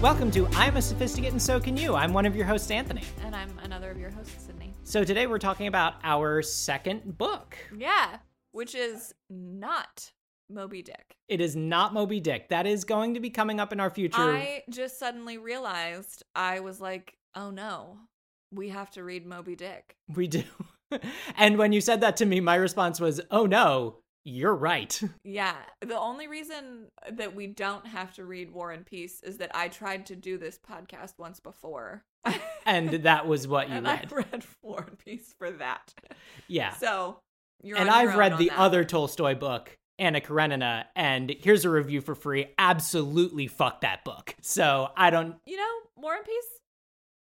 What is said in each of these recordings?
Welcome to I'm a Sophisticate and So Can You. I'm one of your hosts, Anthony. And I'm another of your hosts, Sydney. So today we're talking about our second book. Yeah, which is not Moby Dick. It is not Moby Dick. That is going to be coming up in our future. I just suddenly realized I was like, oh no, we have to read Moby Dick. We do. and when you said that to me, my response was, oh no, you're right. Yeah. The only reason that we don't have to read War and Peace is that I tried to do this podcast once before. and that was what you and read. I read War and Peace for that. Yeah. So you're and I've read the that. other Tolstoy book, Anna Karenina, and here's a review for free. Absolutely fuck that book. So I don't. You know, War and Peace?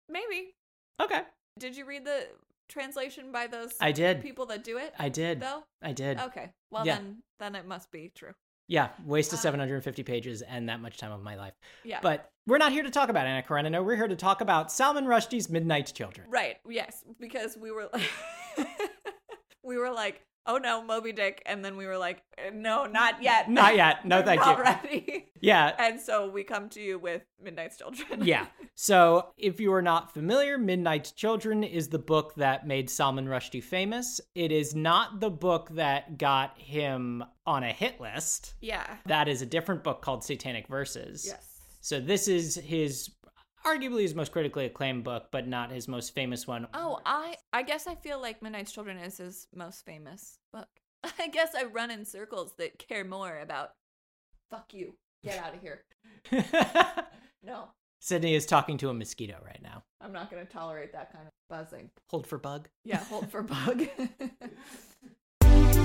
Maybe. Okay. Did you read the translation by those I did. people that do it? I did. Though? I did. Okay. Well Yeah. then then it must be true. Yeah, waste of Uh, 750 pages and that much time of my life. Yeah. But we're not here to talk about Anna Karenina. We're here to talk about Salman Rushdie's Midnight Children. Right. Yes, because we were like we were like, "Oh no, Moby Dick." And then we were like, eh, "No, not yet." Not yet. No, thank not you. ready. Yeah. And so we come to you with Midnight's Children. Yeah. So, if you are not familiar, Midnight Children is the book that made Salman Rushdie famous. It is not the book that got him on a hit list. Yeah. That is a different book called Satanic Verses. Yes. So, this is his arguably his most critically acclaimed book, but not his most famous one. Oh, I I guess I feel like Midnight's Children is his most famous book. I guess I run in circles that care more about fuck you. Get out of here. No, Sydney is talking to a mosquito right now. I'm not going to tolerate that kind of buzzing. Hold for bug. Yeah, hold for bug.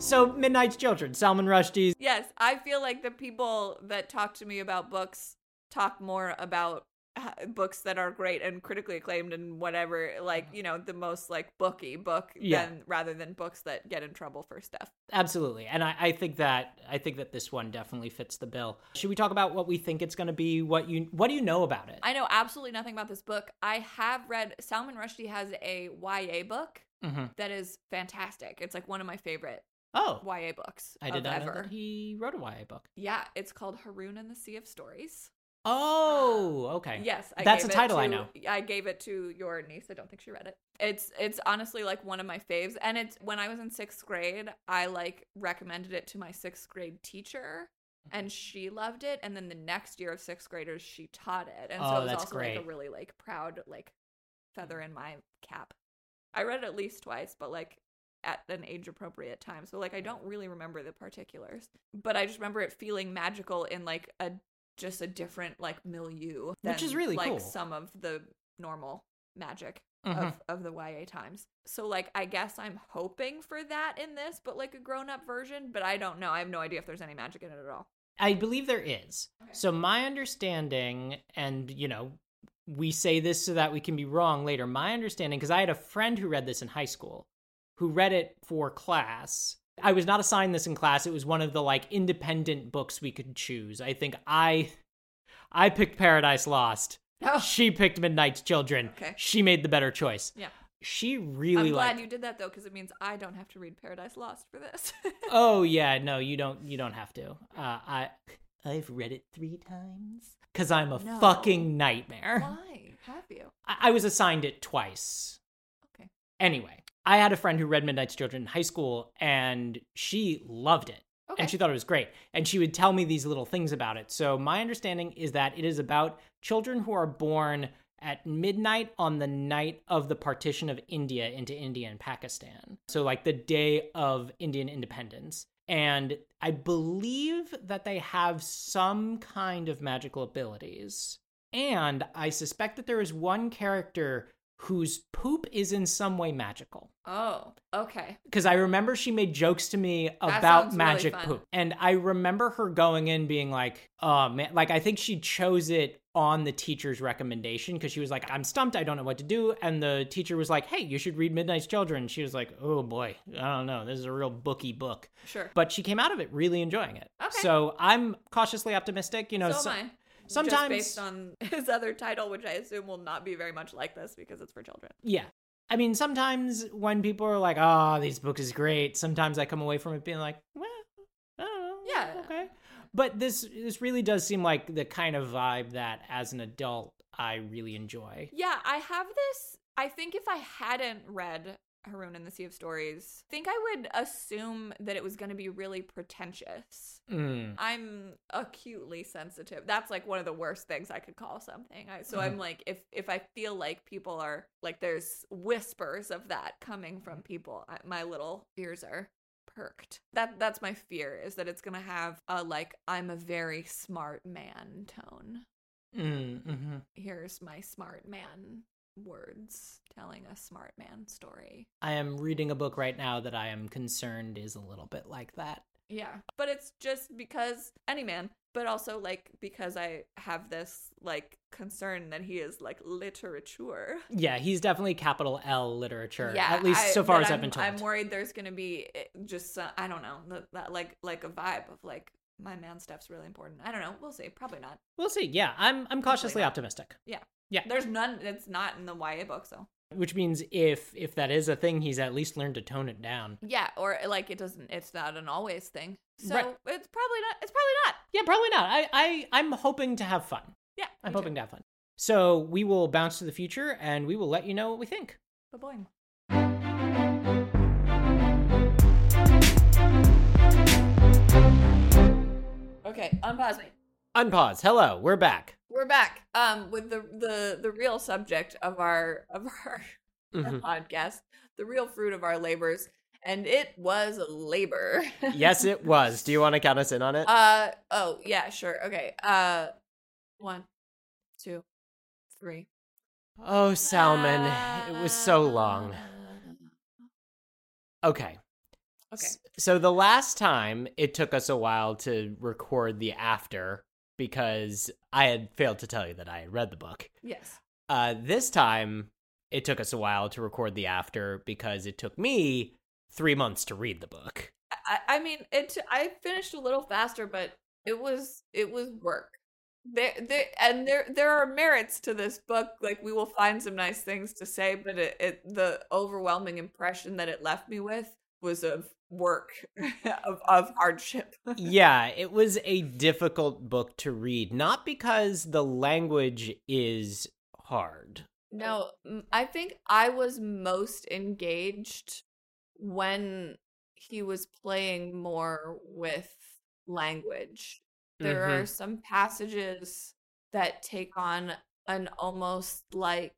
So, Midnight's Children, Salman Rushdie's. yes, I feel like the people that talk to me about books talk more about uh, books that are great and critically acclaimed and whatever like you know the most like booky book Yeah. than rather than books that get in trouble for stuff Absolutely. And I, I think that I think that this one definitely fits the bill. Should we talk about what we think it's gonna be? What you what do you know about it? I know absolutely nothing about this book. I have read Salman Rushdie has a YA book hmm that is fantastic. It's like one of my favorite Oh. YA books I did not know ever. that he wrote a YA book. Yeah, it's called Haroun and the Sea of Stories. Oh, okay. Yes, I That's gave a it title I know. I gave it to your niece. I don't think she read it. It's it's honestly like one of my faves, and it's when I was in sixth grade, I like recommended it to my sixth grade teacher, Mm-hmm. and she loved it. And then the next year of sixth graders, she taught it, and Oh, so it was that's also like great. a really like proud like feather in my cap. I read it at least twice, but like at an age appropriate time. So like I don't really remember the particulars, but I just remember it feeling magical in like a just a different like milieu, Which is than, really like cool. some of the normal magic Mhm. of of the YA times. So like I guess I'm hoping for that in this, but like a grown up version. But I don't know. I have no idea if there's any magic in it at all. I believe there is. Okay. So my understanding, and you know, we say this so that we can be wrong later. My understanding, because I had a friend who read this in high school, who read it for class. I was not assigned this in class. It was one of the like independent books we could choose. I think I, I picked Paradise Lost. Oh, She picked Midnight's Children. Okay. She made the better choice. Yeah. She really I'm glad liked. you did that though, because it means I don't have to read Paradise Lost for this. Oh yeah, no, you don't. You don't have to. Uh, I I've read it three times because I'm a No. fucking nightmare. Why have you? I, I was assigned it twice. Okay. Anyway, I had a friend who read Midnight's Children in high school, and she loved it. Okay. And she thought it was great. And she would tell me these little things about it. So, my understanding is that it is about children who are born at midnight on the night of the partition of India into India and Pakistan. So, like the day of Indian independence. And I believe that they have some kind of magical abilities. And I suspect that there is one character whose poop is in some way magical Oh, okay. because I remember she made jokes to me about sounds really magic poop. And I remember her going in being like, oh man, like I think she chose it on the teacher's recommendation because she was like, I'm stumped, I don't know what to do. And the teacher was like, hey, you should read Midnight's Children. She was like, oh boy, I don't know, this is a real booky book. Sure. But she came out of it really enjoying it. Okay. So I'm cautiously optimistic. You know, so so-. Sometimes- based on his other title, which I assume will not be very much like this because it's for children. Yeah. I mean, sometimes when people are like, ah, "Oh, these book is great," sometimes I come away from it being like, "Well, I don't know, Yeah. okay." But this this really does seem like the kind of vibe that as an adult I really enjoy. Yeah, I have this. I think if I hadn't read Haroun and the Sea of Stories, I think I would assume that it was going to be really pretentious. Mm. I'm acutely sensitive. That's like one of the worst things I could call something. I, so I'm like, if if I feel like people are like, there's whispers of that coming from people, I, my little ears are perked. That that's my fear is that it's gonna have a like I'm a very smart man tone. Mm, hmm Here's my smart man words telling a smart man story. I am reading a book right now that I am concerned is a little bit like that. Yeah. But it's just because any man, but also like because I have this like concern that he is like literature. Yeah, he's definitely capital L literature. Yeah. at least I- so far as I've I'm- been told. I'm worried there's gonna be eh, just uh, I don't know that, that like like a vibe of like my man stuff's really important. I don't know. We'll see. Probably not. We'll see. Yeah, I'm I'm cautiously optimistic. Yeah. Yeah. There's none. It's not in the YA book, so Which means if if that is a thing, he's at least learned to tone it down. yeah. Or like it doesn't. It's not an always thing. So Right. it's probably not. It's probably not. Yeah, probably not. I, I I'm hoping to have fun. Yeah. I'm hoping to have fun. So we will bounce to the future and we will let you know what we think. But boing. Okay, unpause me. Unpause. Hello, we're back. We're back. Um, with the the the real subject of our of our Mhm. podcast, the real fruit of our labors, and it was labor. yes, it was. Do you want to count us in on it? Uh oh yeah sure okay uh one two three oh, Salman, it was so long. Okay. okay So the last time it took us a while to record the after because I had failed to tell you that I had read the book. yes Uh, this time it took us a while to record the after because it took me three months to read the book. I, I mean it I finished a little faster but it was it was work there there and there there are merits to this book like we will find some nice things to say but it, it the overwhelming impression that it left me with was of work of of hardship yeah, it was a difficult book to read, not because the language is hard. No, I think I was most engaged when he was playing more with language. There Mhm. are some passages that take on an almost like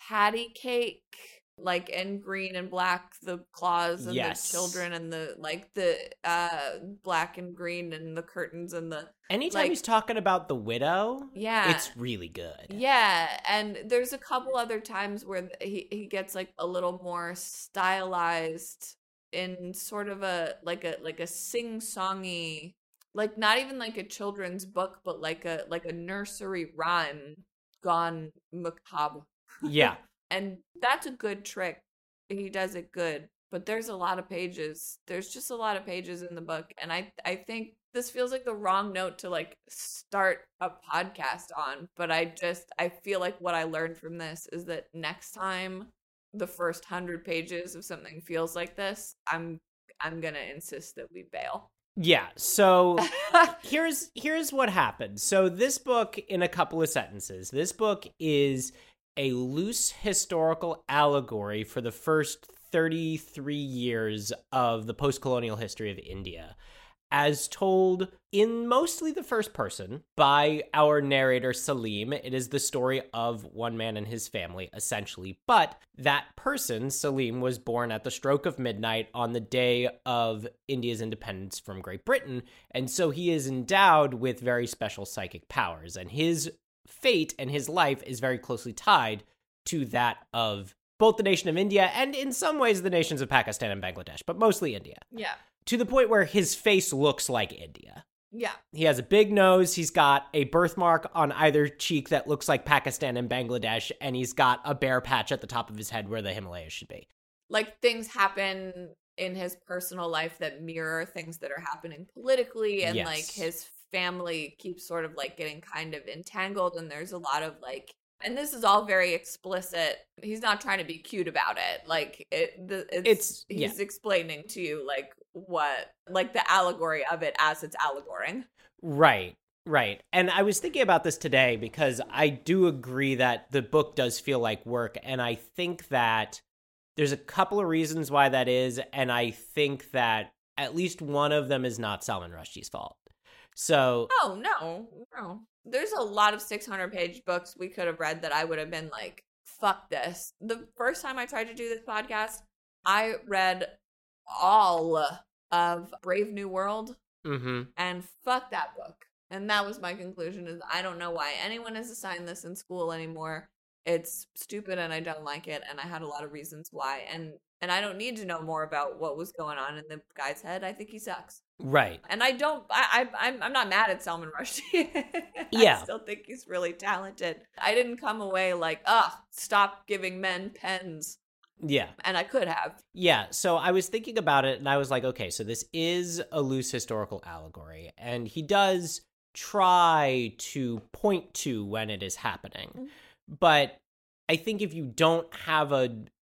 patty cake, like in green and black, the claws and Yes. the children and the like the uh black and green and the curtains and the Anytime Like- he's talking about the widow, yeah. it's really good. Yeah, and there's a couple other times where he he gets like a little more stylized in sort of a like a like a sing-songy like not even like a children's book but like a like a nursery rhyme gone macabre. Yeah. And that's a good trick. He does it good. But there's a lot of pages. There's just a lot of pages in the book and I I think this feels like the wrong note to like start a podcast on, but I just I feel like what I learned from this is that next time the first 100 pages of something feels like this, I'm I'm going to insist that we bail. Yeah. So here's here's what happened. So this book in a couple of sentences. This book is a loose historical allegory for the first 33 years of the post-colonial history of India as told in mostly the first person by our narrator Salim. It is the story of one man and his family, essentially. But that person, Salim, was born at the stroke of midnight on the day of India's independence from Great Britain. And so he is endowed with very special psychic powers. And his fate and his life is very closely tied to that of both the nation of India and in some ways the nations of Pakistan and Bangladesh, but mostly India yeah. to the point where his face looks like India. Yeah. He has a big nose, he's got a birthmark on either cheek that looks like Pakistan and Bangladesh, and he's got a bare patch at the top of his head where the Himalayas should be. Like things happen in his personal life that mirror things that are happening politically and like his family keeps sort of like getting kind of entangled and there's a mm. lot of like and this is all very explicit he's not trying to be cute about it like it the, it's, It's- yeah. he's explaining to you like what like the allegory of it as it's allegoring Right, right. And I was thinking about this today because I do agree that the book does feel like work. And I think that there's a couple of reasons why that is. And I think that at least one of them is not Salman Rushdie's fault. So, Oh no, no. There's a lot of 600 page books we could have read that I would have been like, fuck this. The first time I tried to do this podcast, I read all of Brave New World hmm and fuck that book. And that was my conclusion is I don't know why anyone has assigned this in school anymore. It's stupid and I don't like it and I had a lot of reasons why and and I don't need to know more about what was going on in the guy's head. I think he sucks. Right. And I don't I, I I'm I'm not mad at Salman Rushdie. Yeah. I still think he's really talented. I didn't come away like, "Ah, stop giving men pens." Yeah. And I could have. Yeah, so I was thinking about it and I was like, okay, so this is a loose historical allegory, and he does try to point to when it is happening. Mhm. But I think if you don't have a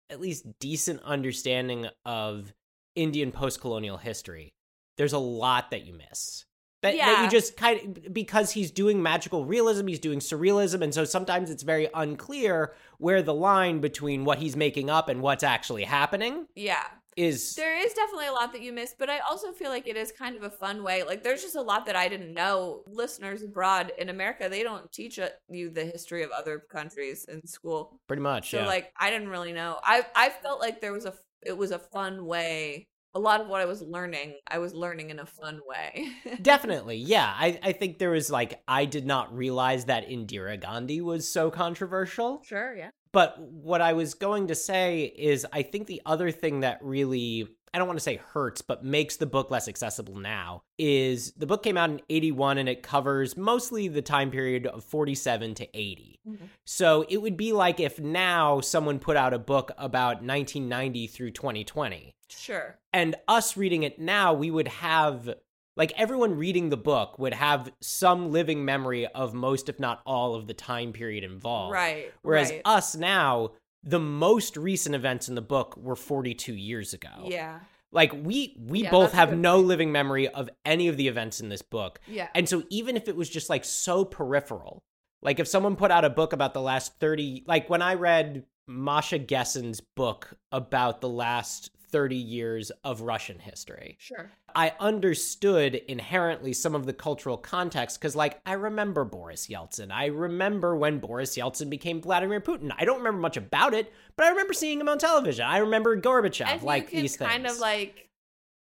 at least decent understanding of Indian post-colonial history, there's a lot that you miss. That, that you just kind of because he's doing magical realism, he's doing surrealism, and so sometimes it's very unclear where the line between what he's making up and what's actually happening Yeah. is There is definitely a lot that you miss, but I also feel like it is kind of a fun way. Like there's just a lot that I didn't know. Listeners abroad in America, they don't teach you the history of other countries in school. pretty much. So yeah. like I didn't really know. I I felt like there was a it was a fun way. A lot of what I was learning, I was learning in a fun way. Definitely, yeah. I, I think there was like I did not realize that Indira Gandhi was so controversial. Sure, yeah. But what I was going to say is I think the other thing that really I don't want to say hurts, but makes the book less accessible now is the book came out in 81 and it covers mostly the time period of 47 to 80. Mhm. So it would be like if now someone put out a book about 1990 through 2020 Sure. and us reading it now we would have like everyone reading the book would have some living memory of most if not all of the time period involved Right. whereas right. us now the most recent events in the book were 42 years ago Yeah. like we we Yeah, both have no living memory of any of the events in this book Yeah. and so even if it was just like so peripheral, like if someone put out a book about the last 30 like when I read Masha Gessen's book about the last 30 years of Russian history, sure. I understood inherently some of the cultural context cuz like I remember Boris Yeltsin. I remember when Boris Yeltsin became Vladimir Putin. I don't remember much about it, but I remember seeing him on television. I remember Gorbachev and like these things. kind of like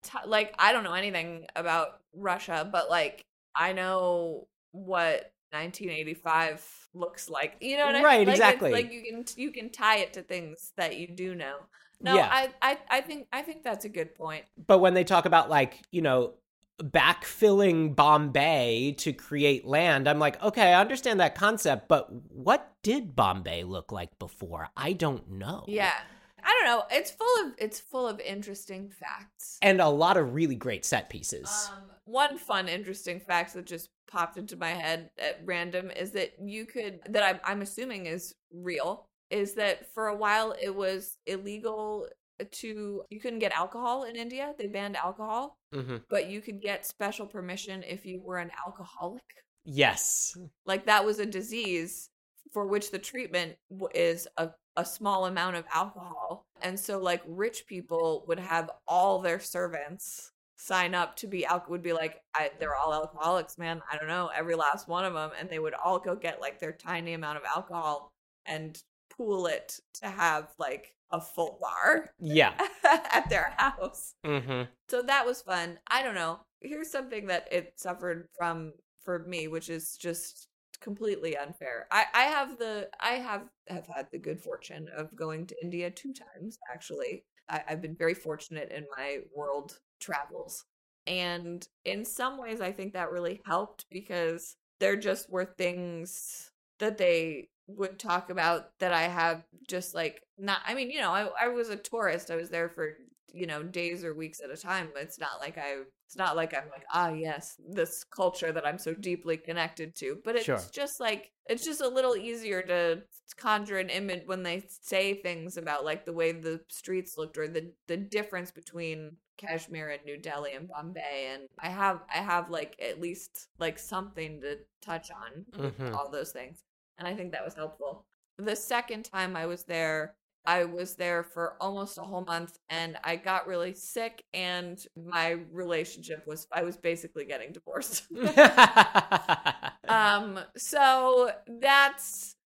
t- like I don't know anything about Russia, but like I know what 1985 looks like. You know what I mean? Right, Like, exactly. Like you can you can tie it to things that you do know. No, Yeah. I, I I think I think that's a good point. But when they talk about like, you know, backfilling Bombay to create land, I'm like, okay, I understand that concept, but what did Bombay look like before? I don't know. Yeah. I don't know. It's full of it's full of interesting facts. And a lot of really great set pieces. Um, one fun, interesting fact that just popped into my head at random is that you could that I'm, I'm assuming is real is that for a while it was illegal to you couldn't get alcohol in India. They banned alcohol, hmm but you could get special permission if you were an alcoholic. Yes. Like that was a disease for which the treatment is a, a small amount of alcohol. And so like rich people would have all their servants sign up to be al- would be like I, they're all alcoholics man i don't know every last one of them and they would all go get like their tiny amount of alcohol and pool it to have like a full bar Yeah. at their house hmm so that was fun. I don't know. Here's something that it suffered from for me, which is just completely unfair. I, I have the I have have had the good fortune of going to India two times actually. I, I've been very fortunate in my world travels. And in some ways I think that really helped because there just were things that they would talk about that I have just like not I mean, you know, I I was a tourist. I was there for, you know, days or weeks at a time. But it's not like I it's not like I'm like, ah yes, this culture that I'm so deeply connected to. But it's Sure. just like it's just a little easier to conjure an image when they say things about like the way the streets looked or the the difference between Kashmir and New Delhi and Bombay and I have I have like at least like something to touch on Mhm. all those things. And I think that was helpful. The second time I was there, I was there for almost a whole month and I got really sick and my relationship was I was basically getting divorced. um so that's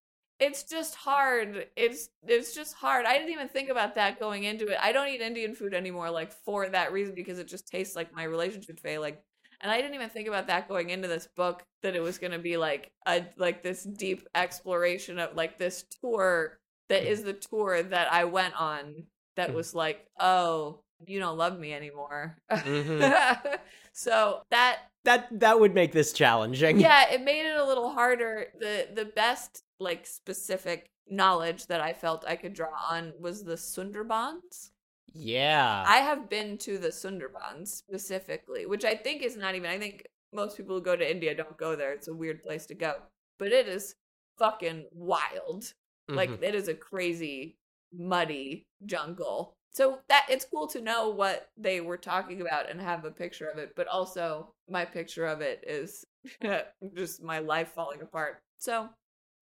it's just hard it's it's just hard i didn't even think about that going into it i don't eat indian food anymore like for that reason because it just tastes like my relationship failing and i didn't even think about that going into this book that it was going to be like a like this deep exploration of like this tour that is the tour that i went on that Mhm. was like oh you don't love me anymore Mhm. so that that that would make this challenging. yeah it made it a little harder the the best like specific knowledge that i felt i could draw on was the sundarbans Yeah. i have been to the sundarbans specifically which i think is not even i think most people who go to india don't go there it's a weird place to go but it is fucking wild like Mhm. it is a crazy muddy jungle so that it's cool to know what they were talking about and have a picture of it but also my picture of it is just my life falling apart so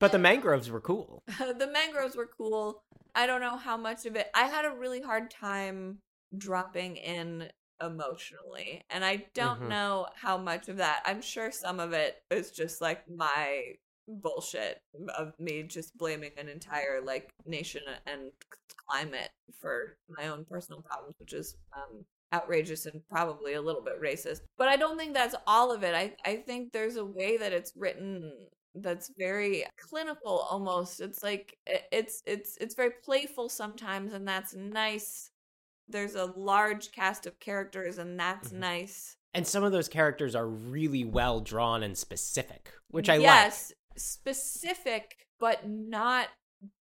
but the mangroves were cool. the mangroves were cool i don't know how much of it i had a really hard time dropping in emotionally and i don't Mhm. know how much of that i'm sure some of it is just like my bullshit of me just blaming an entire like nation and climate for my own personal problems which is um outrageous and probably a little bit racist but i don't think that's all of it i i think there's a way that it's written that's very clinical almost it's like it's it's it's very playful sometimes and that's nice there's a large cast of characters and that's Mhm. nice And some of those characters are really well drawn and specific, which I like. yes specific but not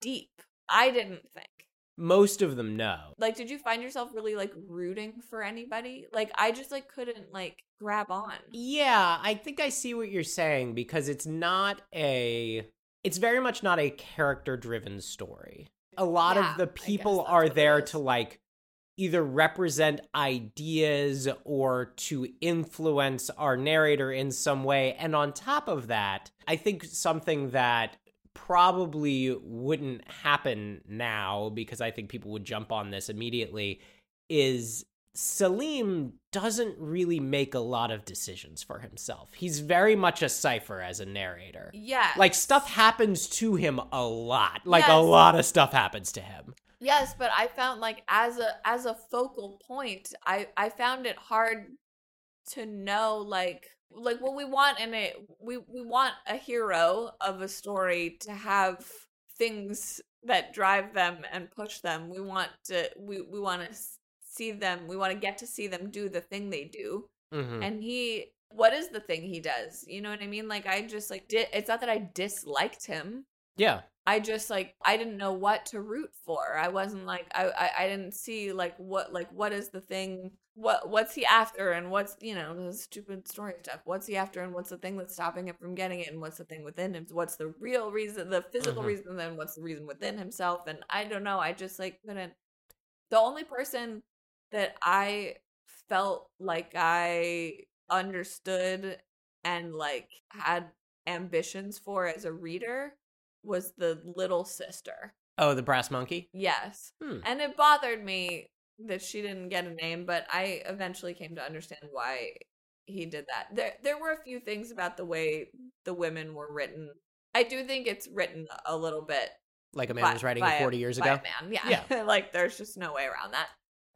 deep i didn't think Most of them know. like did you find yourself really like rooting for anybody like i just like couldn't like grab on Yeah, I think I see what you're saying because it's not a it's very much not a character driven story. A lot Yeah, of the people are there to like either represent ideas or to influence our narrator in some way. And on top of that, I think something that probably wouldn't happen now because I think people would jump on this immediately is Salim doesn't really make a lot of decisions for himself. He's very much a cipher as a narrator. yeah Like stuff happens to him a lot. Like a lot of stuff happens to him. Yes, but I found like as a as a focal point, I I found it hard to know like like what we want in it. We we want a hero of a story to have things that drive them and push them. We want to we we want to see them. We want to get to see them do the thing they do. Mhm. And he what is the thing he does? You know what I mean? Like I just like did it's not that I disliked him. yeah. I just like I didn't know what to root for. I wasn't like I, I I didn't see like what like what is the thing what what's he after and what's you know the stupid story stuff. What's he after and what's the thing that's stopping him from getting it and what's the thing within him? What's the real reason, the physical Mhm. reason, and then what's the reason within himself? And I don't know. I just like couldn't. The only person that I felt like I understood and like had ambitions for as a reader was the little sister. Oh, the brass monkey? Yes. Hmm. And it bothered me that she didn't get a name, but I eventually came to understand why he did that. There there were a few things about the way the women were written. I do think it's written a little bit Like a man by- was writing by it a- 40 years ago? man. Yeah. like there's just no way around that.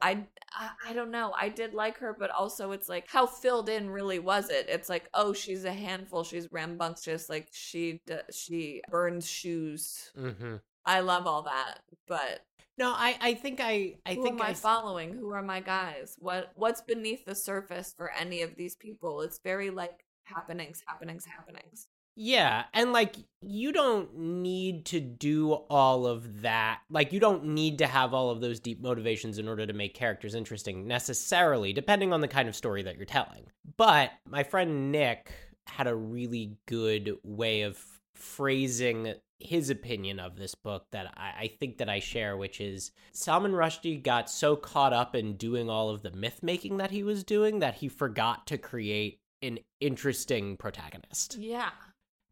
I, I I don't know. I did like her, but also it's like how filled in really was it? It's like oh she's a handful. She's rambunctious. Like she she burns shoes. Mm-hmm. I love all that, but No, I, I think I, I who think am I I, following? Who are my guys? What what's beneath the surface for any of these people? It's very like happenings, happenings, happenings. Yeah, and like you don't need to do all of that. Like you don't need to have all of those deep motivations in order to make characters interesting necessarily, depending on the kind of story that you're telling. But my friend Nick had a really good way of phrasing his opinion of this book that I, I, think that I share, which is Salman Rushdie got so caught up in doing all of the myth making that he was doing that he forgot to create an interesting protagonist. Yeah.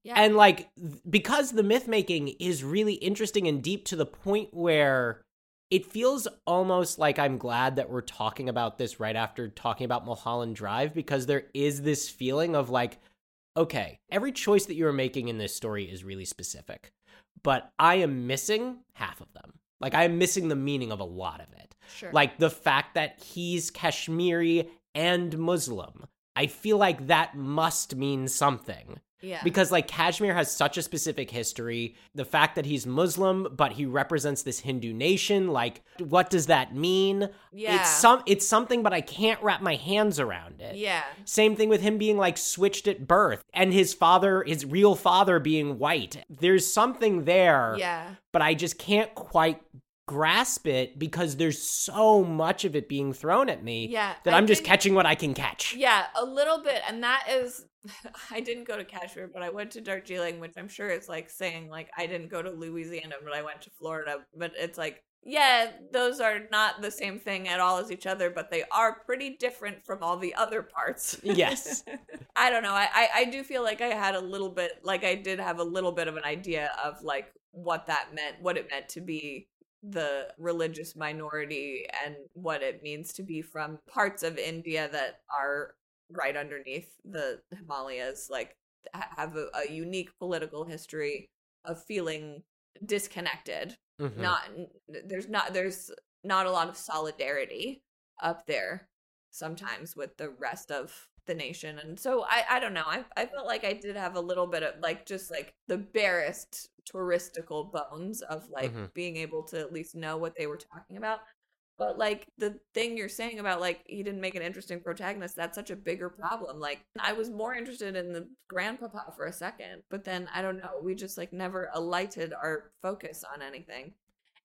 Yeah. And like because the myth making is really interesting and deep to the point where it feels almost like I'm glad that we're talking about this right after talking about Mulholland Drive because there is this feeling of like, okay, every choice that you're making in this story is really specific, but I am missing half of them. Like, I am missing the meaning of a lot of it. Sure. Like the fact that he's Kashmiri and Muslim. I feel like that must mean something. Yeah. Because like Kashmir has such a specific history. The fact that he's Muslim, but he represents this Hindu nation, like what does that mean? Yeah. It's some it's something, but I can't wrap my hands around it. Yeah. Same thing with him being like switched at birth and his father, his real father being white. There's something there. Yeah. But I just can't quite grasp it because there's so much of it being thrown at me Yeah. that I I'm just think- catching what I can catch. Yeah, a little bit, and that is. I didn't go to Kashmir, but I went to Darjeeling, which I'm sure is like saying like I didn't go to Louisiana, but I went to Florida. But it's like, yeah, those are not the same thing at all as each other, but they are pretty different from all the other parts. Yes. I don't know. I, I I do feel like I had a little bit, like I did have a little bit of an idea of like what that meant, what it meant to be the religious minority and what it means to be from parts of India that are right underneath the Himalayas, like have a, a unique political history of feeling disconnected. Mhm. Not there's not there's not a lot of solidarity up there sometimes with the rest of the nation and so i i don't know i i felt like i did have a little bit of like just like the barest touristical bones of like Mhm. being able to at least know what they were talking about but like the thing you're saying about like he didn't make an interesting protagonist that's such a bigger problem like i was more interested in the grandpapa for a second but then i don't know we just like never alighted our focus on anything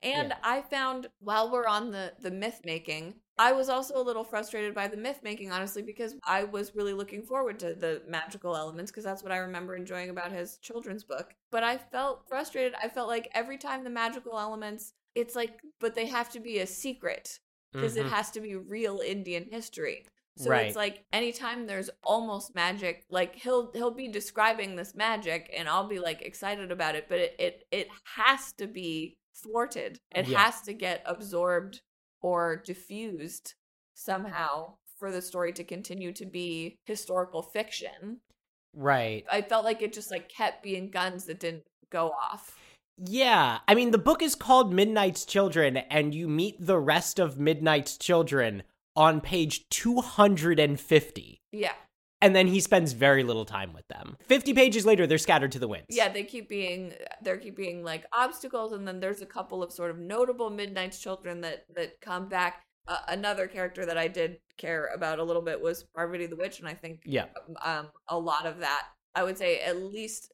and Yeah. I found while we're on the the myth making, I was also a little frustrated by the myth making, honestly, because I was really looking forward to the magical elements because that's what I remember enjoying about his children's book. But I felt frustrated. I felt like every time the magical elements, it's like, but they have to be a secret because it Mhm. has to be real Indian history. So Right. it's like anytime there's almost magic, like he'll he'll be describing this magic and I'll be like excited about it, but it it, it has to be thwarted. It Yeah. has to get absorbed or diffused somehow for the story to continue to be historical fiction. Right. I felt like it just like kept being guns that didn't go off. Yeah. I mean, the book is called Midnight's Children, and you meet the rest of Midnight's Children on page 250. Yeah. And then he spends very little time with them. 50 pages later, they're scattered to the winds. Yeah, they keep being there keep being like obstacles, and then there's a couple of sort of notable Midnight's Children that that come back. Uh, another character that I did care about a little bit was Parvati the Witch, and I think Yeah. um a lot of that I would say at least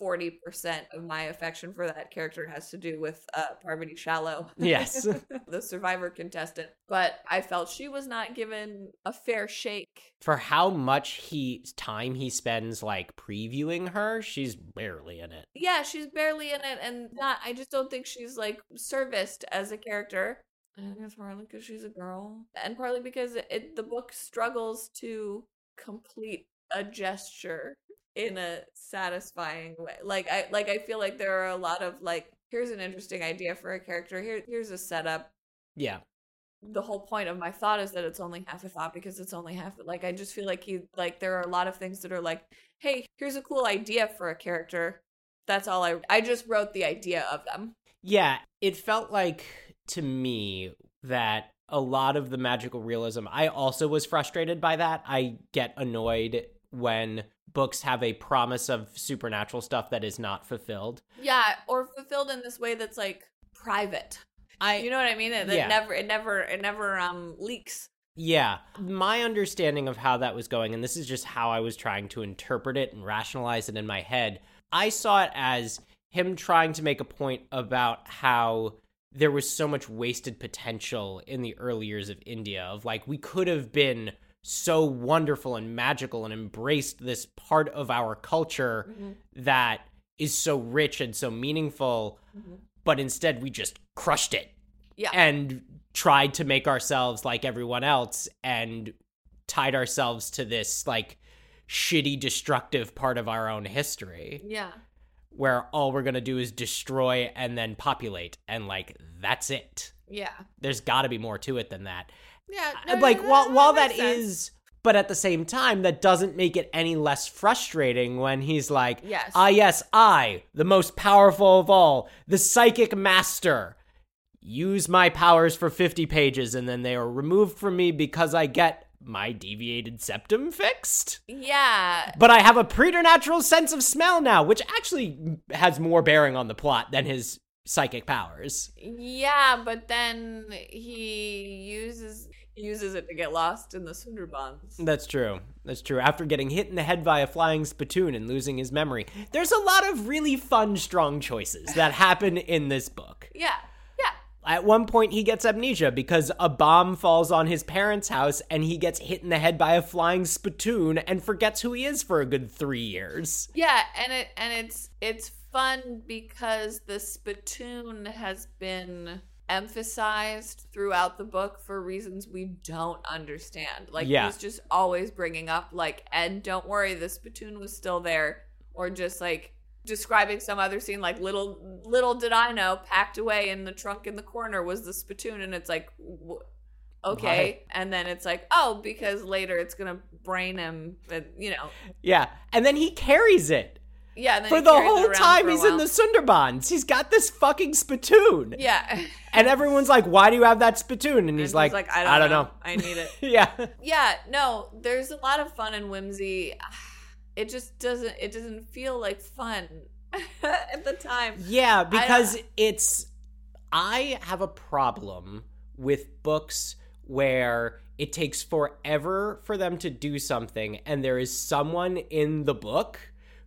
forty percent of my affection for that character has to do with uh, Parvati Shallow. Yes. the survivor contestant, but I felt she was not given a fair shake. For how much he time he spends like previewing her, she's barely in it. yeah, she's barely in it, and not. I just don't think she's like serviced as a character. I think it's partly because she's a girl, and partly because it, the book struggles to complete a gesture in a satisfying way. Like I like I feel like there are a lot of like here's an interesting idea for a character. Here here's a setup. Yeah. The whole point of my thought is that it's only half a thought because it's only half like I just feel like he like there are a lot of things that are like, hey, here's a cool idea for a character. That's all I I just wrote the idea of them. Yeah, it felt like to me that a lot of the magical realism, I also was frustrated by that. I get annoyed when books have a promise of supernatural stuff that is not fulfilled. Yeah, or fulfilled in this way that's like private. I You know what I mean? It, it Yeah. never it never it never um leaks. Yeah, my understanding of how that was going, and this is just how I was trying to interpret it and rationalize it in my head, I saw it as him trying to make a point about how there was so much wasted potential in the early years of India, of like, we could have been so wonderful and magical and embraced this part of our culture mm-hmm. that is so rich and so meaningful, mm-hmm. but instead we just crushed it Yeah. and tried to make ourselves like everyone else and tied ourselves to this like shitty destructive part of our own history yeah. where all we're going to do is destroy and then populate and like that's it Yeah. there's got to be more to it than that Yeah. And, like while while that makes sense. is but at the same time that doesn't make it any less frustrating when he's like Yes. ah yes i the most powerful of all the psychic master use my powers for 50 pages and then they are removed from me because i get my deviated septum fixed Yeah. but i have a preternatural sense of smell now which actually has more bearing on the plot than his psychic powers Yeah, but then he uses uses it to get lost in the Sundarbans. That's true. That's true. After getting hit in the head by a flying spittoon and losing his memory, there's a lot of really fun, strong choices that happen in this book. Yeah. Yeah. At one point, he gets amnesia because a bomb falls on his parents' house and he gets hit in the head by a flying spittoon and forgets who he is for a good three years. Yeah, and it and it's it's fun because the spittoon has been emphasized throughout the book for reasons we don't understand. Like Yeah. he's just always bringing up like Ed, don't worry, the spittoon was still there or just like describing some other scene like little little did I know packed away in the trunk in the corner was the spittoon and it's like w- okay and then it's like oh because later it's to brain him and, you know Yeah. And then he carries it. Yeah and then For the whole time he's in the Sundarbans, he's got this fucking spittoon. Yeah. And everyone's like, why do you have that spittoon? And he's And like, I don't, know. know. I need it. yeah. yeah, no, there's a lot of fun and whimsy. It just doesn't it doesn't feel like fun at the time. Yeah, because it's I have a problem with books where it takes forever for them to do something and there is someone in the book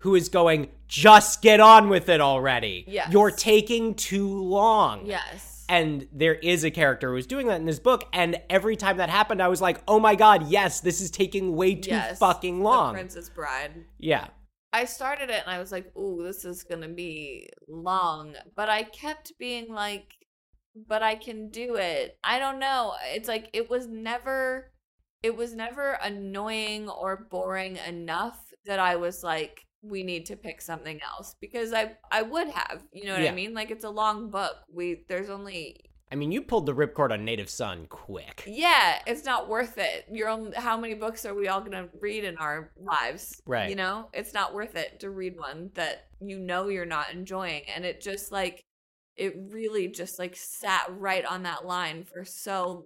who is going just get on with it already. Yes. You're taking too long. Yes. And there is a character who's doing that in this book and every time that happened I was like, "Oh my god, yes, this is taking way too yes. fucking The long." Princess Bride. Yeah. I started it and I was like, "Ooh, this is going to be long." But I kept being like, "But I can do it." I don't know. It's like it was never it was never annoying or boring enough that I was like, "We need to pick something else." Because I I would have, you know what Yeah. I mean? Like it's a long book. We there's only I mean, you pulled the ripcord on Native Son quick. yeah, it's not worth it. You're only, how many books are we all gonna read in our lives? Right. You know, it's not worth it to read one that you know you're not enjoying, and it just like it really just like sat right on that line for so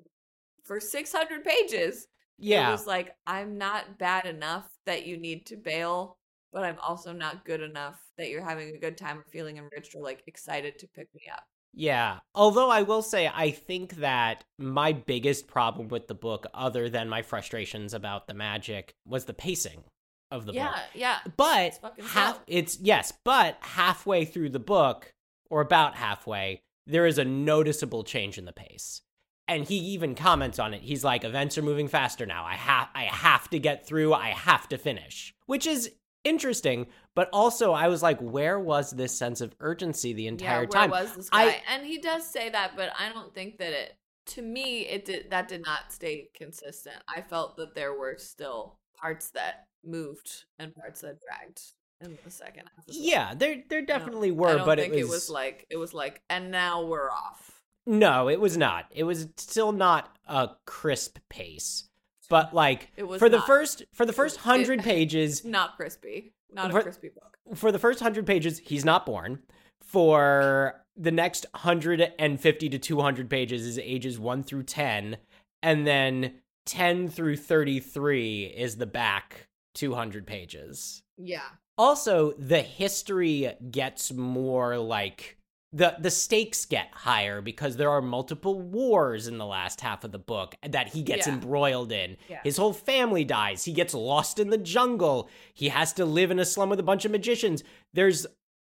for 600 pages. Yeah. It was like I'm not bad enough that you need to bail, but I'm also not good enough that you're having a good time feeling enriched or like excited to pick me up. Yeah. Although I will say, I think that my biggest problem with the book, other than my frustrations about the magic, was the pacing of the yeah, book. yeah. Yeah. But It's half it's yes, but halfway through the book, or about halfway, there is a noticeable change in the pace. And he even comments on it. He's like, events are moving faster now. I have I have to get through, I have to finish. Which is interesting, but also I was like, where was this sense of urgency the entire yeah, time? Where was this I- and he does say that, but I don't think that it. To me, it did that did not stay consistent. I felt that there were still parts that moved and parts that dragged in the second half. Yeah, there there definitely I were, don't but think it was, like it was like, and now we're off. no, it was not. It was still not a crisp pace. But like It was for the not. first for the first hundred pages, Not crispy. Not For- a crispy book. for the first hundred pages, he's not born. For the next hundred and fifty to two hundred pages is ages one through ten, and then ten through thirty three is the back two hundred pages. Yeah. also the history gets more like the the stakes get higher because there are multiple wars in the last half of the book that he gets Yeah. embroiled in. Yeah. His whole family dies. He gets lost in the jungle. He has to live in a slum with a bunch of magicians. There's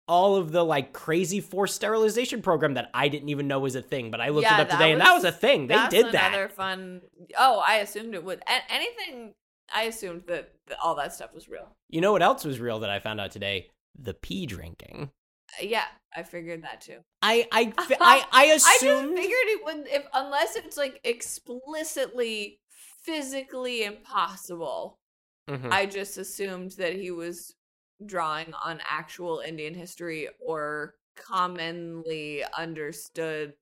all of the like crazy forced sterilization program that I didn't even know was a thing, but I looked Yeah, it up today and that was was- a thing. They did another that. fun. Oh, I assumed it would. Anything. I assumed that, that all that stuff was real. You know what else was real that I found out today? the pee drinking. Yeah, I figured that too. I I I, I I just assumed figured it would if unless it's like explicitly physically impossible. Mhm. I just assumed that he was drawing on actual Indian history or commonly understood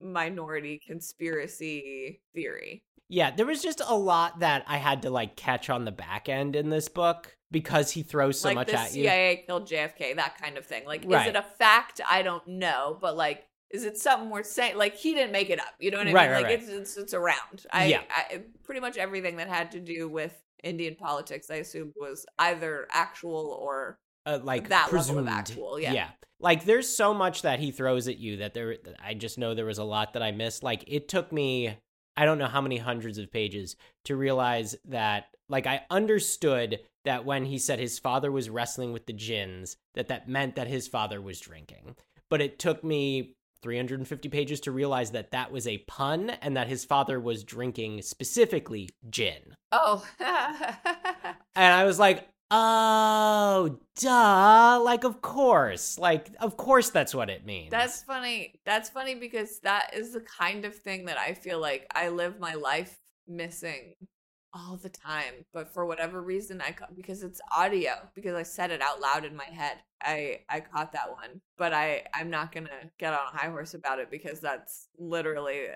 minority conspiracy theory. Yeah, there was just a lot that I had to like catch on the back end in this book because he throws so like much at you. CIA killed JFK, that kind of thing. Like, is it a fact? I don't know, but like, is it something we're saying? Like, he didn't make it up. You know what I Right, mean? right, like, right. It's, it's it's around. I, Yeah. I pretty much everything that had to do with Indian politics, I assumed was either actual or uh, like that level of presumed. actual, yeah. Like there's so much that he throws at you that there I just know there was a lot that I missed. Like it took me I don't know how many hundreds of pages to realize that like I understood that when he said his father was wrestling with the gins that that meant that his father was drinking. But it took me 350 pages to realize that that was a pun and that his father was drinking specifically gin. oh, And I was like, oh, duh. Like, of course. Like, of course that's what it means. that's funny. That's funny because that is the kind of thing that I feel like I live my life missing all the time. But for whatever reason, I ca- because it's audio because I said it out loud in my head. I I caught that one, but I I'm not gonna get on a high horse about it because that's literally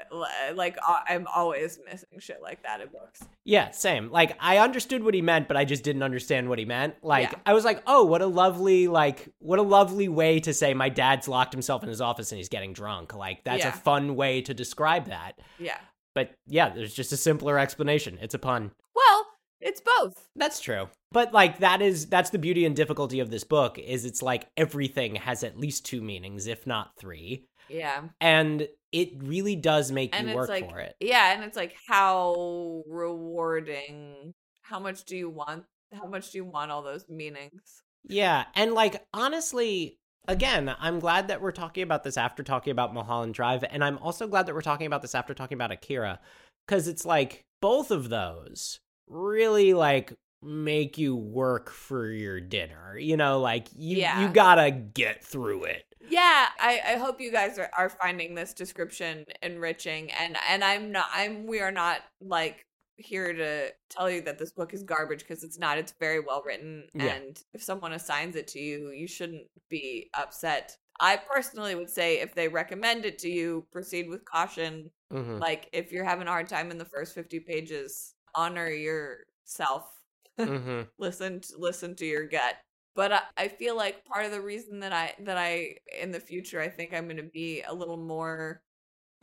like uh, I'm always missing shit like that in books. Yeah, same. Like, I understood what he meant, but I just didn't understand what he meant. Like, Yeah. I was like, oh, what a lovely, like, what a lovely way to say my dad's locked himself in his office and he's getting drunk. Like, that's Yeah. a fun way to describe that. Yeah. But yeah, there's just a simpler explanation. It's a pun. Well, it's both. That's true. But like that is that's the beauty and difficulty of this book is it's like everything has at least two meanings, if not three. Yeah. And it really does make and you work like for it. yeah and it's like how rewarding how much do you want how much do you want all those meanings Yeah, and like honestly, again, I'm glad that we're talking about this after talking about Mulholland Drive, and I'm also glad that we're talking about this after talking about Akira, because it's like both of those really like make you work for your dinner. You know, like you Yeah. you gotta get through it. yeah i i hope you guys are, are finding this description enriching and and i'm not i'm we are not like here to tell you that this book is garbage because it's not it's very well written Yeah. and if someone assigns it to you you shouldn't be upset i personally would say if they recommend it to you proceed with caution Mhm. like if you're having a hard time in the first 50 pages honor yourself Mhm. listen to, listen to your gut but I, I feel like part of the reason that i that i in the future i think i'm going to be a little more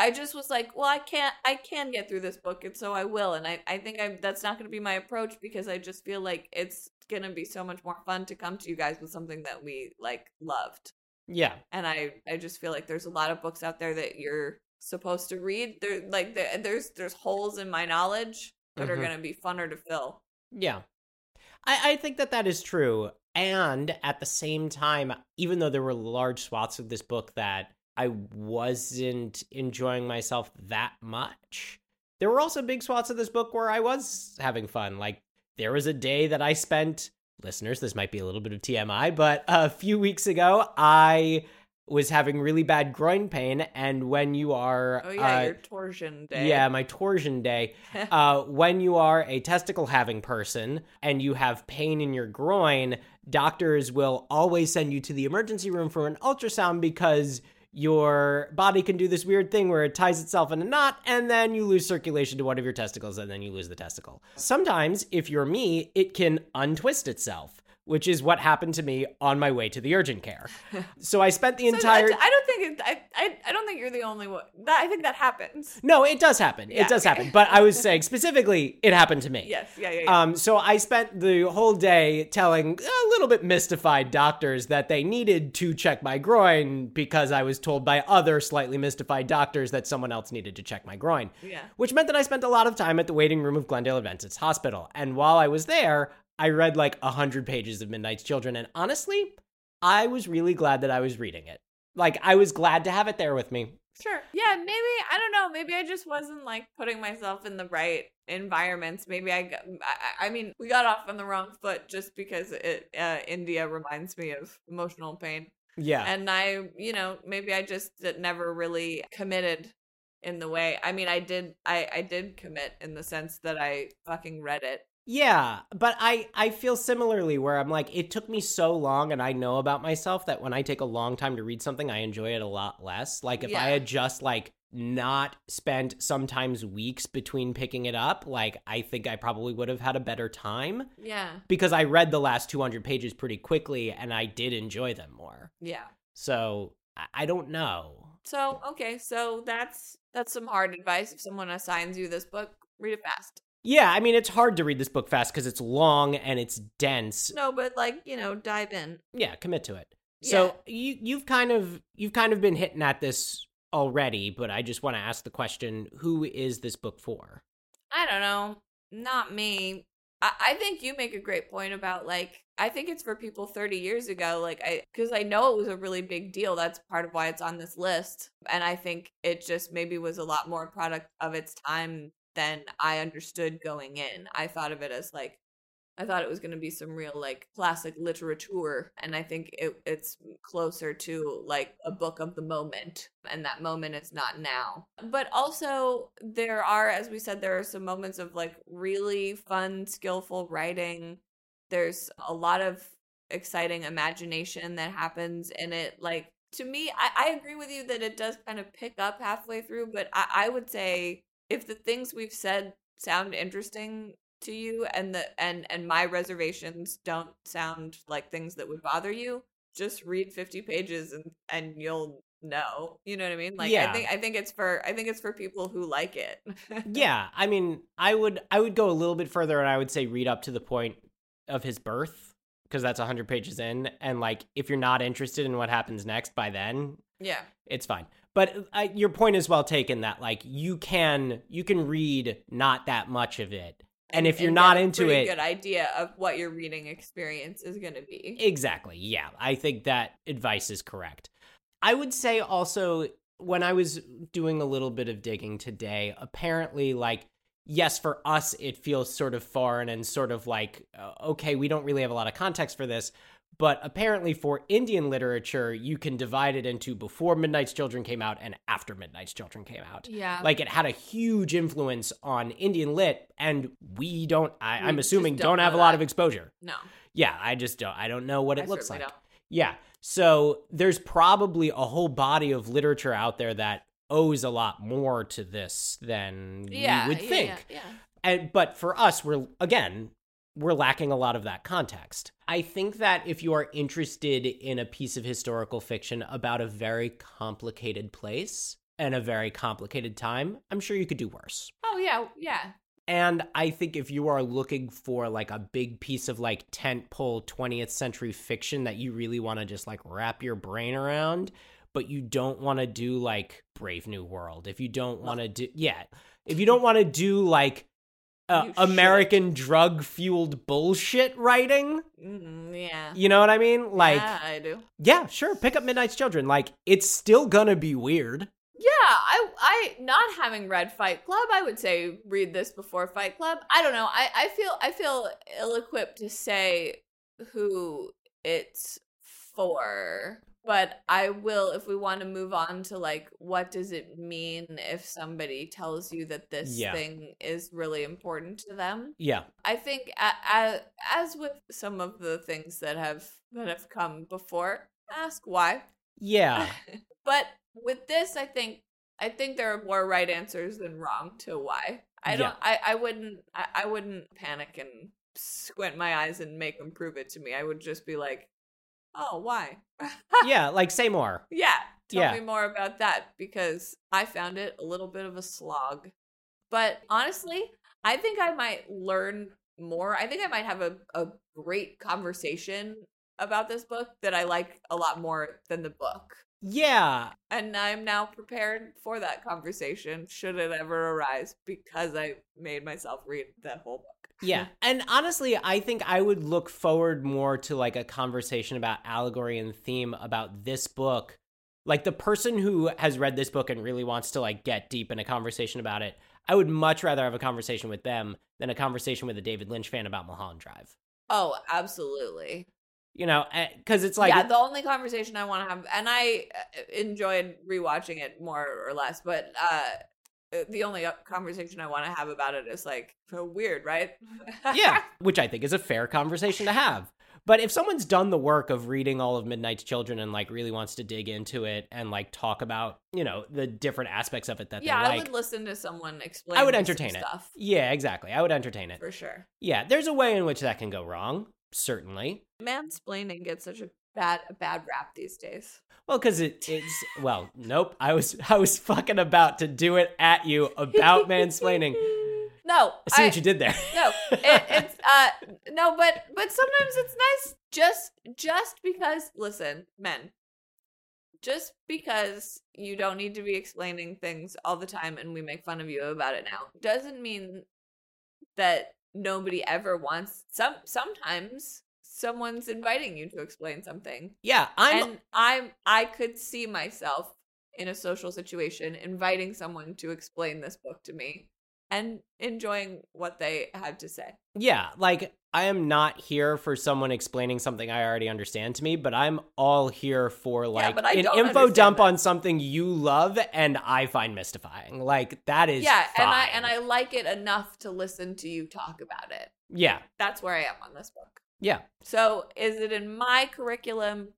i just was like well i can't i can get through this book and so i will and i, I think i'm that's not going to be my approach because i just feel like it's going to be so much more fun to come to you guys with something that we like loved Yeah. and I I just feel like there's a lot of books out there that you're supposed to read. There like there, there's there's holes in my knowledge that are Mhm. going to be funner to fill. Yeah. I, I think that that is true. And at the same time, even though there were large swaths of this book that I wasn't enjoying myself that much, there were also big swaths of this book where I was having fun. Like, there was a day that I spent, listeners, this might be a little bit of TMI, but a few weeks ago, I was having really bad groin pain. And when you are. Oh yeah, uh, your torsion day. yeah, my torsion day. uh, when you are a testicle having person and you have pain in your groin, doctors will always send you to the emergency room for an ultrasound because your body can do this weird thing where it ties itself in a knot and then you lose circulation to one of your testicles and then you lose the testicle. Sometimes, if you're me, it can untwist itself. Which is what happened to me on my way to the urgent care. So I spent the So entire. that- I don't think it, I, I I don't think you're the only one. That I think that happens. No, it does happen. Yeah, it does okay. happen. But I was saying specifically, it happened to me. Yes, yeah, yeah. yeah. Um, so I spent the whole day telling a little bit mystified doctors that they needed to check my groin because I was told by other slightly mystified doctors that someone else needed to check my groin. yeah. Which meant that I spent a lot of time at the waiting room of Glendale Adventist Hospital. And while I was there, I read like a hundred pages of Midnight's Children. And honestly, I was really glad that I was reading it. Like I was glad to have it there with me. Sure. Yeah, maybe I don't know. Maybe I just wasn't like putting myself in the right environments. Maybe I. I, I mean, we got off on the wrong foot just because it uh, India reminds me of emotional pain, Yeah. and I, you know, maybe I just never really committed in the way. I mean, I did. I I did commit in the sense that I fucking read it. Yeah, but I I feel similarly where I'm like it took me so long and I know about myself that when I take a long time to read something I enjoy it a lot less. Like if Yeah. I had just like not spent sometimes weeks between picking it up, like I think I probably would have had a better time Yeah. because I read the last 200 pages pretty quickly and I did enjoy them more. Yeah. So I, I don't know. So okay, so that's that's some hard advice. If someone assigns you this book, read it fast. Yeah, I mean it's hard to read this book fast because it's long and it's dense. No, but like you know, dive in. yeah commit to it so you you've kind of you've kind of been hitting at this already but i just want to ask the question who is this book for I don't know, not me. I, I think you make a great point about like I think it's for people 30 years ago. Like I, because I know it was a really big deal. That's part of why it's on this list, and I think it just maybe was a lot more product of its time than I understood going in. I thought of it as like I thought it was going to be some real like classic literature, and I think it, it's closer to like a book of the moment, and that moment is not now. But also, there are, as we said, there are some moments of like really fun, skillful writing. There's a lot of exciting imagination that happens in it. Like to me, I, I agree with you that it does kind of pick up halfway through, but I, I would say if the things we've said sound interesting to you and the and and my reservations don't sound like things that would bother you just read 50 pages and and you'll know you know what i mean? Like Yeah. i think i think it's for i think it's for people who like it. Yeah i mean i would i would go a little bit further and i would say read up to the point of his birth because that's 100 pages in and like if you're not interested in what happens next by then yeah. it's fine but uh, your point is well taken that like you can you can read not that much of it and if you're get not into it good idea of what your reading experience is going to be Exactly. Yeah. I think that advice is correct. I would say also when I was doing a little bit of digging today, apparently, like, yes, for us, it feels sort of foreign and sort of like, uh, okay, we don't really have a lot of context for this. But apparently, for Indian literature, you can divide it into before Midnight's Children came out and after Midnight's Children came out. yeah Like, it had a huge influence on Indian lit, and we don't, I, I'm assuming, don't don't, have a lot that. of exposure. no Yeah, I just don't. I don't know what it I looks like. don't. Yeah. So there's probably a whole body of literature out there that owes a lot more to this than yeah we would yeah, think. yeah, yeah. And but for us, we're again, we're lacking a lot of that context. I think that if you are interested in a piece of historical fiction about a very complicated place and a very complicated time, I'm sure you could do worse. oh yeah yeah And I think if you are looking for like a big piece of like tentpole 20th century fiction that you really want to just like wrap your brain around, but you don't want to do like Brave New World, if you don't want to do, yeah, if you don't want to do like uh, American drug fueled bullshit writing, Mm, yeah you know what I mean? Like, yeah, i do yeah, sure, pick up Midnight's Children. Like, it's still gonna be weird. Yeah, I I not having read Fight Club, I would say read this before Fight Club. I don't know. I I feel I feel ill equipped to say who it's for. But I will if we want to move on to like what does it mean if somebody tells you that this Yeah. thing is really important to them? Yeah. I think as, as with some of the things that have that have come before, ask why. Yeah. but with this, I think I think there are more right answers than wrong to why. I don't. I, I wouldn't. I, I wouldn't panic and squint my eyes and make them prove it to me. I would just be like, "Oh, why? yeah. Like, say more. yeah, tell Yeah. me more about that because I found it a little bit of a slog. But honestly, I think I might learn more. I think I might have a, a great conversation about this book that I like a lot more than the book. Yeah. And I'm now prepared for that conversation should it ever arise because I made myself read that whole book. Yeah. And honestly, I think I would look forward more to like a conversation about allegory and theme about this book Like the person who has read this book and really wants to like get deep in a conversation about it, I would much rather have a conversation with them than a conversation with a David Lynch fan about Mulholland Drive. Oh, absolutely. You know, because it's like yeah, the only conversation I want to have, and I uh, enjoyed rewatching it more or less, but uh, the only uh, conversation I want to have about it is like so weird, right? yeah, which I think is a fair conversation to have. But if someone's done the work of reading all of Midnight's Children and like really wants to dig into it and like talk about, you know, the different aspects of it that yeah, they like, I would listen to someone explain. I would entertain it. stuff Yeah, exactly. I would entertain it. for sure. Yeah, there's a way in which that can go wrong, certainly. Mansplaining gets such a bad a bad rap these days. Well, because it, it's well, nope. I was I was fucking about to do it at you about mansplaining. No, I see I- what you did there. no it, it's uh no but but sometimes it's nice just just because listen men just because you don't need to be explaining things all the time and we make fun of you about it now doesn't mean that nobody ever wants some sometimes someone's inviting you to explain something. Yeah, I'm and i'm i could see myself in a social situation inviting someone to explain this book to me and enjoying what they had to say. Yeah, like I am not here for someone explaining something I already understand to me, but I'm all here for like I an info dump that. on something you love and I find mystifying. Like that is yeah and i and i like it enough to listen to you talk about it. Yeah, that's where i am on this book yeah, so is it in my curriculum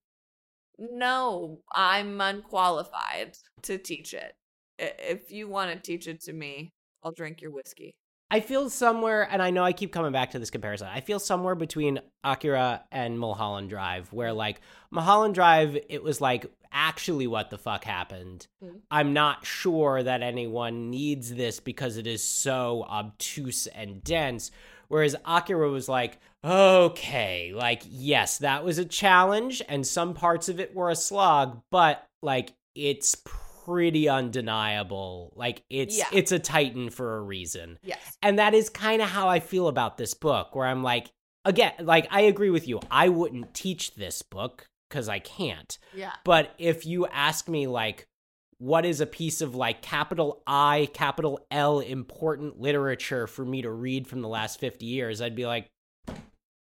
no i'm unqualified to teach it if you want to teach it to me i'll drink your whiskey I feel somewhere, and I know I keep coming back to this comparison. I feel somewhere between Akira and Mulholland Drive, where like Mulholland Drive, it was like actually what the fuck happened. Mhm. I'm not sure that anyone needs this because it is so obtuse and dense. Whereas Akira was like, okay, like, yes, that was a challenge, and some parts of it were a slog, but like, it's pretty undeniable. Like, it's Yeah. it's a titan for a reason. yes And that is kind of how I feel about this book, where I'm like, again, like, I agree with you. I wouldn't teach this book because I can't. yeah But if you ask me, like, what is a piece of like capital I, capital L important literature for me to read from the last 50 years, I'd be like,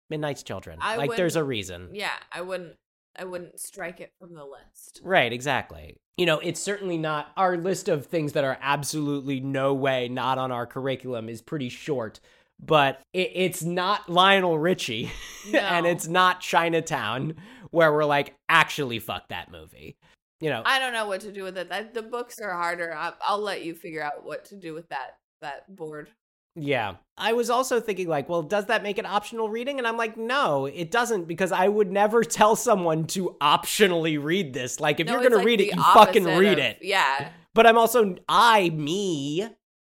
Midnight's Children. I like, there's a reason. yeah i wouldn't i wouldn't strike it from the list Right, exactly. You know, it's certainly not our list of things that are absolutely no way not on our curriculum is pretty short, but it, it's not Lionel Richie and it's not Chinatown where we're like, actually, fuck that movie. You know, i don't know what to do with it the books are harder I, i'll let you figure out what to do with that that board yeah. I was also thinking, like, well, does that make it optional reading? And I'm like, no, it doesn't, because I would never tell someone to optionally read this. Like, if No, you're going to like read it, you fucking read of- it. yeah But I'm also I me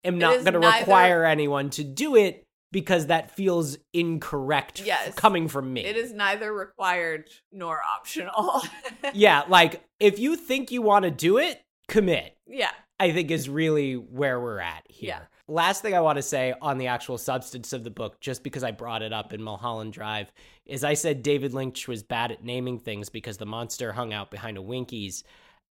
am not going to require anyone to do it because that feels incorrect f- Yes. coming from me. It is neither required nor optional. yeah, like if you think you want to do it, commit. yeah. I think is really where we're at here. Yeah. Last thing I want to say on the actual substance of the book, just because I brought it up in Mulholland Drive, is I said David Lynch was bad at naming things because the monster hung out behind a Winkies.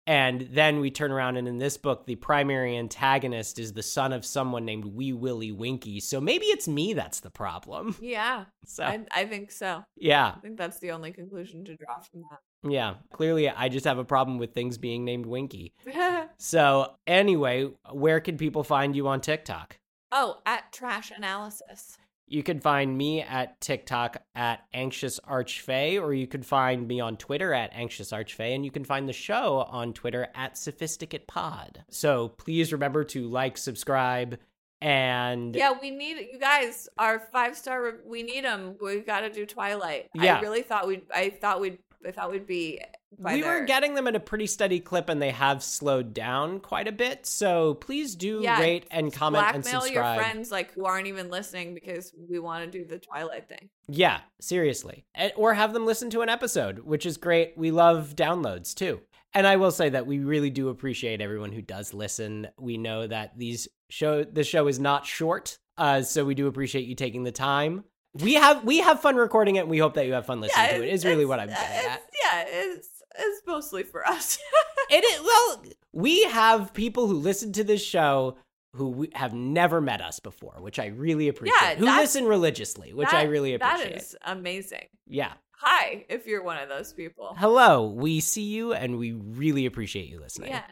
And then we turn around and in this book, the primary antagonist is the son of someone named Wee Willie Winkie. So maybe it's me that's the problem. Yeah. So I, I think so. yeah, I think that's the only conclusion to draw from that. yeah. Clearly, I just have a problem with things being named Winkie. So anyway, where can people find you on TikTok? oh, at Trash Analysis. You can find me at TikTok at Anxious Archfey, or you can find me on Twitter at Anxious Archfey, and you can find the show on Twitter at Sophisticate Pod. So please remember to like, subscribe, and Yeah, we need you guys. Our five star. We need them. We've got to do Twilight. Yeah. I really thought we'd. I thought we'd. I thought we'd be. We were getting them at a pretty steady clip, and they have slowed down quite a bit. So please do Yeah, rate and comment and Blackmail subscribe. your friends like who aren't even listening because we want to do the Twilight thing. Yeah, seriously. And- Or have them listen to an episode, which is great. We love downloads too. And I will say that we really do appreciate everyone who does listen. We know that these show the show is not short, uh, so we do appreciate you taking the time. We have we have fun recording it, and we hope that you have fun listening to it. Is really what I'm it's- getting uh, at. Yeah, it's it's mostly for us. it is well we have people who listen to this show who have never met us before which i really appreciate Yeah, who listen religiously which i really appreciate That is amazing. yeah Hi, if you're one of those people. hello we see you and we really appreciate you listening Yeah.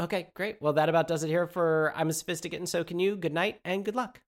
okay great well that about does it here for i'm a sophisticate and so can you good night and good luck.